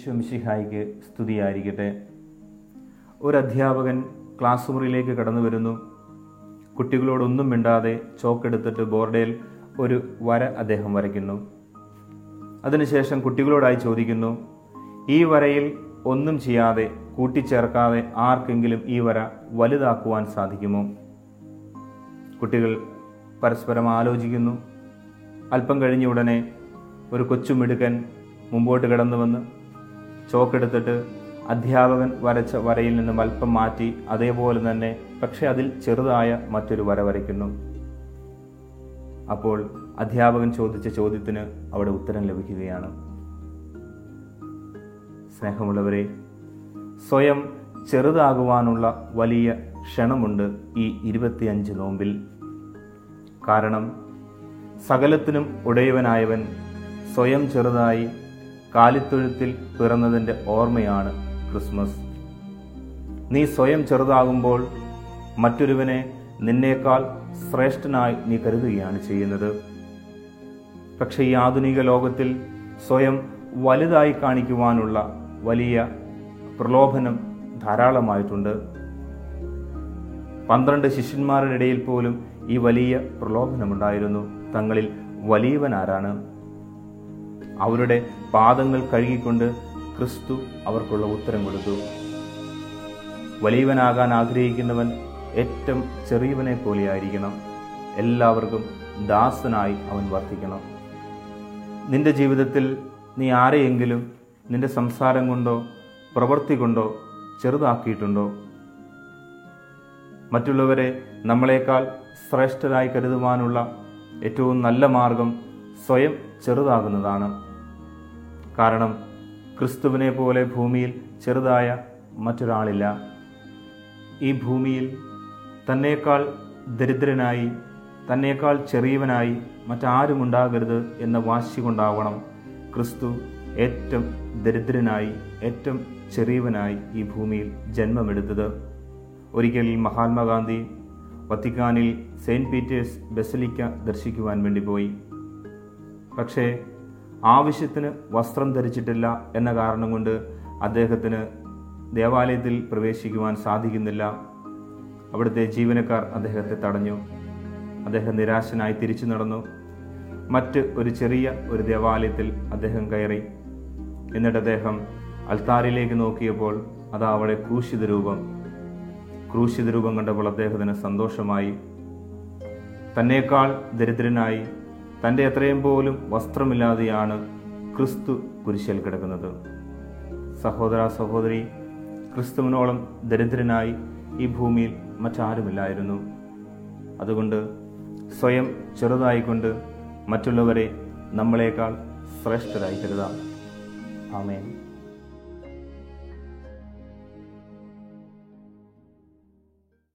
ഈശോ മിശിഹായിക്ക് സ്തുതിയായിരിക്കട്ടെ. ഒരു അധ്യാപകൻ ക്ലാസ് മുറിയിലേക്ക് കടന്നു വരുന്നു. കുട്ടികളോടൊന്നും മിണ്ടാതെ ചോക്കെടുത്തിട്ട് ബോർഡിൽ ഒരു വര അദ്ദേഹം വരയ്ക്കുന്നു. അതിനുശേഷം കുട്ടികളോടായി ചോദിക്കുന്നു ഈ വരയിൽ ഒന്നും ചെയ്യാതെ കൂട്ടിച്ചേർക്കാതെ ആർക്കെങ്കിലും ഈ വര വലുതാക്കുവാൻ സാധിക്കുമോ? കുട്ടികൾ പരസ്പരം ആലോചിക്കുന്നു. അല്പം കഴിഞ്ഞ ഉടനെ ഒരു കൊച്ചുമിടുക്കൻ മുമ്പോട്ട് കടന്നു വന്ന് ചോക്കെടുത്തിട്ട് അധ്യാപകൻ വരച്ച വരയിൽ നിന്നും അല്പം മാറ്റി അതേപോലെ തന്നെ പക്ഷെ അതിൽ ചെറുതായ മറ്റൊരു വര വരയ്ക്കുന്നു. അപ്പോൾ അധ്യാപകൻ ചോദിച്ച ചോദ്യത്തിന് അവിടെ ഉത്തരം ലഭിക്കുകയാണ്. സ്നേഹമുള്ളവരെ സ്വയം ചെറുതാകുവാനുള്ള വലിയ ക്ഷണമുണ്ട് ഈ ഇരുപത്തിയഞ്ച് നോമ്പിൽ. കാരണം സകലത്തിനും ഉടയവനായവൻ സ്വയം ചെറുതായി കാലിത്തൊഴുത്തിൽ പിറന്നതിന്റെ ഓർമ്മയാണ് ക്രിസ്മസ്. നീ സ്വയം ചെറുതാകുമ്പോൾ മറ്റൊരുവനെ നിന്നേക്കാൾ ശ്രേഷ്ഠനായി നീ കരുതുകയാണ് ചെയ്യുന്നത്. പക്ഷേ ഈ ആധുനിക ലോകത്തിൽ സ്വയം വലുതായി കാണിക്കുവാനുള്ള വലിയ പ്രലോഭനം ധാരാളമായിട്ടുണ്ട്. പന്ത്രണ്ട് ശിഷ്യന്മാരുടെ ഇടയിൽ പോലും ഈ വലിയ പ്രലോഭനമുണ്ടായിരുന്നു. തങ്ങളിൽ വലിയവൻ ആരാണ് അവരുടെ പാദങ്ങൾ കഴുകിക്കൊണ്ട് ക്രിസ്തു അവർക്കുള്ള ഉത്തരം കൊടുത്തു. വലിയവനാകാൻ ആഗ്രഹിക്കുന്നവൻ ഏറ്റവും ചെറിയവനെ പോലെയായിരിക്കണം. എല്ലാവർക്കും ദാസനായി അവൻ വർത്തിക്കണം. നിന്റെ ജീവിതത്തിൽ നീ ആരെയെങ്കിലും നിന്റെ സംസാരം കൊണ്ടോ പ്രവൃത്തി കൊണ്ടോ ചെറുതാക്കിയിട്ടുണ്ടോ? മറ്റുള്ളവരെ നമ്മളെക്കാൾ ശ്രേഷ്ഠരായി കരുതുവാനുള്ള ഏറ്റവും നല്ല മാർഗം സ്വയം ചെറുതാകുന്നതാണ്. കാരണം ക്രിസ്തുവിനെ പോലെ ഭൂമിയിൽ ചെറുതായ മറ്റൊരാളില്ല. ഈ ഭൂമിയിൽ തന്നേക്കാൾ ദരിദ്രനായി തന്നേക്കാൾ ചെറിയവനായി മറ്റാരും ഉണ്ടാകരുത് എന്ന വാശി കൊണ്ടാവണം ക്രിസ്തു ഏറ്റവും ദരിദ്രനായി ഏറ്റവും ചെറിയവനായി ഈ ഭൂമിയിൽ ജന്മമെടുത്തത്. ഒരിക്കൽ മഹാത്മാഗാന്ധി വത്തിക്കാനിൽ സെയിന്റ് പീറ്റേഴ്സ് ബസലിക്ക ദർശിക്കുവാൻ വേണ്ടി പോയി. പക്ഷേ ആവശ്യത്തിന് വസ്ത്രം ധരിച്ചിട്ടില്ല എന്ന കാരണം കൊണ്ട് അദ്ദേഹത്തിന് ദേവാലയത്തിൽ പ്രവേശിക്കുവാൻ സാധിക്കുന്നില്ല. അവിടുത്തെ ജീവനക്കാർ അദ്ദേഹത്തെ തടഞ്ഞു. അദ്ദേഹം നിരാശനായി തിരിച്ചു നടന്നു. മറ്റ് ഒരു ചെറിയ ഒരു ദേവാലയത്തിൽ അദ്ദേഹം കയറി. എന്നിട്ട് അദ്ദേഹം അൽത്താരിലേക്ക് നോക്കിയപ്പോൾ അതാ അവിടെ ക്രൂശിത രൂപം. ക്രൂശിത രൂപം കണ്ടപ്പോൾ അദ്ദേഹത്തിന് സന്തോഷമായി. തന്നേക്കാൾ ദരിദ്രനായി തന്റെ എത്രയും പോലും വസ്ത്രമില്ലാതെയാണ് ക്രിസ്തു കുരിശിൽ കിടക്കുന്നത്. സഹോദര സഹോദരി ക്രിസ്തുവിനോളം ദരിദ്രനായി ഈ ഭൂമിയിൽ മറ്റാരുമില്ലായിരുന്നു. അതുകൊണ്ട് സ്വയം ചെറുതായിക്കൊണ്ട് മറ്റുള്ളവരെ നമ്മളെക്കാൾ ശ്രേഷ്ഠരായി കരുതാം. ആമേൻ.